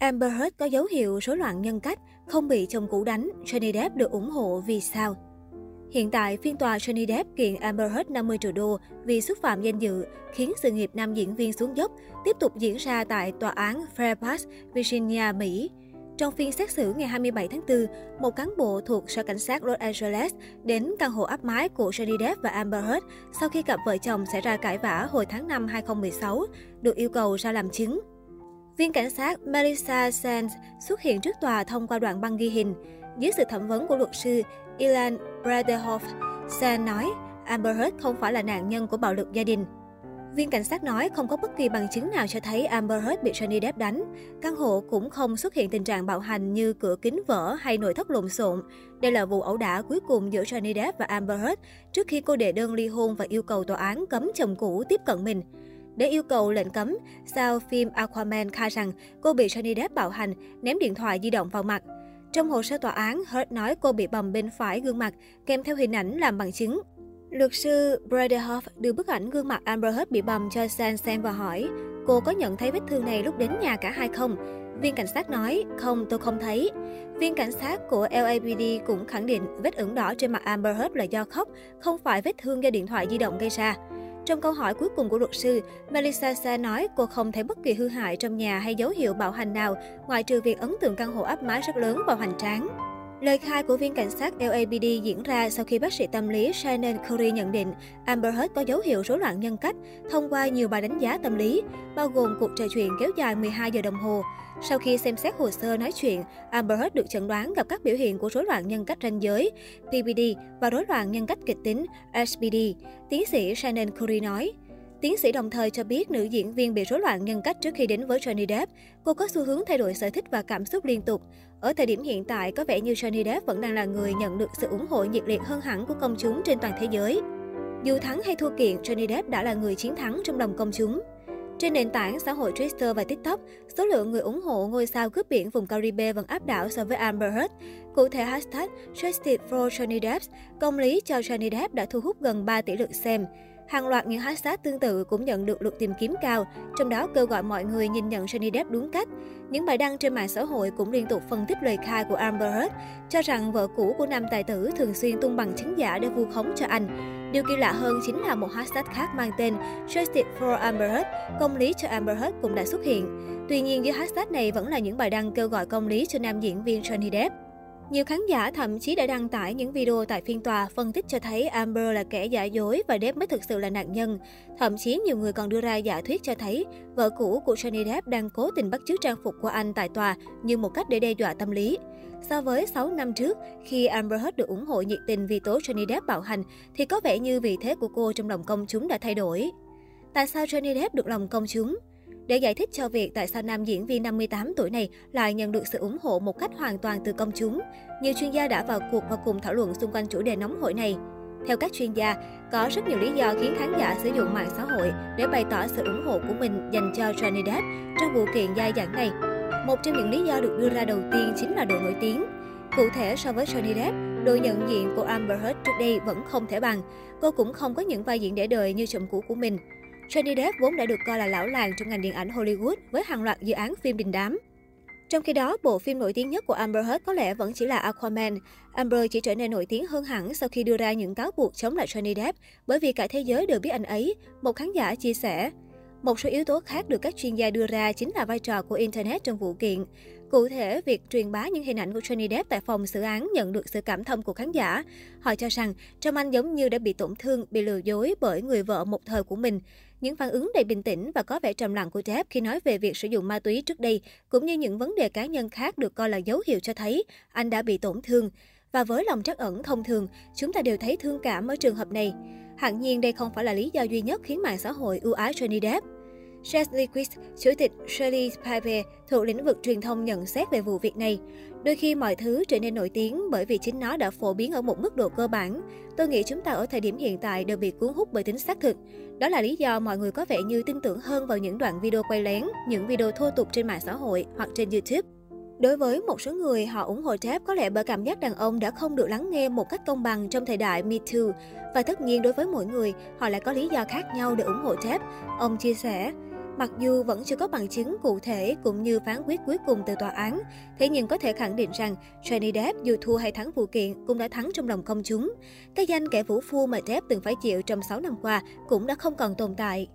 Amber Heard có dấu hiệu rối loạn nhân cách, không bị chồng cũ đánh, Johnny Depp được ủng hộ vì sao? Hiện tại, phiên tòa Johnny Depp kiện Amber Heard 50 triệu đô vì xúc phạm danh dự, khiến sự nghiệp nam diễn viên xuống dốc, tiếp tục diễn ra tại tòa án Fairfax, Virginia, Mỹ. Trong phiên xét xử ngày 27 tháng 4, một cán bộ thuộc Sở Cảnh sát Los Angeles đến căn hộ áp mái của Johnny Depp và Amber Heard sau khi cặp vợ chồng xảy ra cãi vã hồi tháng 5 2016, được yêu cầu ra làm chứng. Viên cảnh sát Melissa Sands xuất hiện trước tòa thông qua đoạn băng ghi hình. Dưới sự thẩm vấn của luật sư Ilan Braderhoff, Sands nói Amber Heard không phải là nạn nhân của bạo lực gia đình. Viên cảnh sát nói không có bất kỳ bằng chứng nào cho thấy Amber Heard bị Johnny Depp đánh. Căn hộ cũng không xuất hiện tình trạng bạo hành như cửa kính vỡ hay nội thất lộn xộn. Đây là vụ ẩu đả cuối cùng giữa Johnny Depp và Amber Heard trước khi cô đệ đơn ly hôn và yêu cầu tòa án cấm chồng cũ tiếp cận mình. Để yêu cầu lệnh cấm, sao phim Aquaman khai rằng cô bị Johnny Depp bạo hành, ném điện thoại di động vào mặt. Trong hồ sơ tòa án, Heard nói cô bị bầm bên phải gương mặt, kèm theo hình ảnh làm bằng chứng. Luật sư Braderhoff đưa bức ảnh gương mặt Amber Heard bị bầm cho San xem và hỏi, cô có nhận thấy vết thương này lúc đến nhà cả hai không? Viên cảnh sát nói, không, tôi không thấy. Viên cảnh sát của LAPD cũng khẳng định vết ửng đỏ trên mặt Amber Heard là do khóc, không phải vết thương do điện thoại di động gây ra. Trong câu hỏi cuối cùng của luật sư, Melissa Sa nói cô không thấy bất kỳ hư hại trong nhà hay dấu hiệu bạo hành nào, ngoại trừ việc ấn tượng căn hộ áp mái rất lớn vào hoành tráng. Lời khai của viên cảnh sát LAPD diễn ra sau khi bác sĩ tâm lý Shannon Curry nhận định Amber Heard có dấu hiệu rối loạn nhân cách thông qua nhiều bài đánh giá tâm lý, bao gồm cuộc trò chuyện kéo dài 12 giờ đồng hồ. Sau khi xem xét hồ sơ nói chuyện, Amber Heard được chẩn đoán gặp các biểu hiện của rối loạn nhân cách ranh giới, PPD và rối loạn nhân cách kịch tính, SPD. Tiến sĩ Shannon Curry nói. Tiến sĩ đồng thời cho biết nữ diễn viên bị rối loạn nhân cách trước khi đến với Johnny Depp. Cô có xu hướng thay đổi sở thích và cảm xúc liên tục. Ở thời điểm hiện tại, có vẻ như Johnny Depp vẫn đang là người nhận được sự ủng hộ nhiệt liệt hơn hẳn của công chúng trên toàn thế giới. Dù thắng hay thua kiện, Johnny Depp đã là người chiến thắng trong lòng công chúng. Trên nền tảng xã hội Twitter và TikTok, số lượng người ủng hộ ngôi sao cướp biển vùng Caribe vẫn áp đảo so với Amber Heard. Cụ thể hashtag Justice for Johnny Depp, công lý cho Johnny Depp đã thu hút gần 3 tỷ lượt xem. Hàng loạt những hashtag tương tự cũng nhận được lượt tìm kiếm cao, trong đó kêu gọi mọi người nhìn nhận Johnny Depp đúng cách. Những bài đăng trên mạng xã hội cũng liên tục phân tích lời khai của Amber Heard, cho rằng vợ cũ của nam tài tử thường xuyên tung bằng chứng giả để vu khống cho anh. Điều kỳ lạ hơn chính là một hashtag khác mang tên Justice for Amber Heard, công lý cho Amber Heard cũng đã xuất hiện. Tuy nhiên dưới hashtag này vẫn là những bài đăng kêu gọi công lý cho nam diễn viên Johnny Depp. Nhiều khán giả thậm chí đã đăng tải những video tại phiên tòa phân tích cho thấy Amber là kẻ giả dối và Depp mới thực sự là nạn nhân. Thậm chí nhiều người còn đưa ra giả thuyết cho thấy vợ cũ của Johnny Depp đang cố tình bắt chước trang phục của anh tại tòa như một cách để đe dọa tâm lý. So với 6 năm trước, khi Amber Heard được ủng hộ nhiệt tình vì tố Johnny Depp bạo hành, thì có vẻ như vị thế của cô trong lòng công chúng đã thay đổi. Tại sao Johnny Depp được lòng công chúng? Để giải thích cho việc tại sao nam diễn viên 58 tuổi này lại nhận được sự ủng hộ một cách hoàn toàn từ công chúng, nhiều chuyên gia đã vào cuộc và cùng thảo luận xung quanh chủ đề nóng hổi này. Theo các chuyên gia, có rất nhiều lý do khiến khán giả sử dụng mạng xã hội để bày tỏ sự ủng hộ của mình dành cho Johnny Depp trong vụ kiện dai dẳng này. Một trong những lý do được đưa ra đầu tiên chính là độ nổi tiếng. Cụ thể so với Johnny Depp, độ nhận diện của Amber Heard trước đây vẫn không thể bằng. Cô cũng không có những vai diễn để đời như chồng cũ của mình. Johnny Depp vốn đã được coi là lão làng trong ngành điện ảnh Hollywood với hàng loạt dự án phim đình đám. Trong khi đó, bộ phim nổi tiếng nhất của Amber Heard có lẽ vẫn chỉ là Aquaman. Amber chỉ trở nên nổi tiếng hơn hẳn sau khi đưa ra những cáo buộc chống lại Johnny Depp bởi vì cả thế giới đều biết anh ấy, một khán giả chia sẻ. Một số yếu tố khác được các chuyên gia đưa ra chính là vai trò của Internet trong vụ kiện. Cụ thể, việc truyền bá những hình ảnh của Johnny Depp tại phòng xử án nhận được sự cảm thông của khán giả. Họ cho rằng Trâm Anh giống như đã bị tổn thương, bị lừa dối bởi người vợ một thời của mình. Những phản ứng đầy bình tĩnh và có vẻ trầm lặng của Depp khi nói về việc sử dụng ma túy trước đây, cũng như những vấn đề cá nhân khác được coi là dấu hiệu cho thấy anh đã bị tổn thương. Và với lòng trắc ẩn thông thường, chúng ta đều thấy thương cảm ở trường hợp này. Hẳn nhiên đây không phải là lý do duy nhất khiến mạng xã hội ưu ái Johnny Depp. Leslie Quist, chủ tịch Shirley Piper thuộc lĩnh vực truyền thông nhận xét về vụ việc này. Đôi khi mọi thứ trở nên nổi tiếng bởi vì chính nó đã phổ biến ở một mức độ cơ bản. Tôi nghĩ chúng ta ở thời điểm hiện tại đều bị cuốn hút bởi tính xác thực. Đó là lý do mọi người có vẻ như tin tưởng hơn vào những đoạn video quay lén, những video thô tục trên mạng xã hội hoặc trên YouTube. Đối với một số người, họ ủng hộ Depp có lẽ bởi cảm giác đàn ông đã không được lắng nghe một cách công bằng trong thời đại Me Too. Và tất nhiên đối với mỗi người, họ lại có lý do khác nhau để ủng hộ Depp. Ông chia sẻ, Mặc dù vẫn chưa có bằng chứng cụ thể cũng như phán quyết cuối cùng từ tòa án, thế nhưng có thể khẳng định rằng Johnny Depp dù thua hay thắng vụ kiện cũng đã thắng trong lòng công chúng. Cái danh kẻ vũ phu mà Depp từng phải chịu trong 6 năm qua cũng đã không còn tồn tại.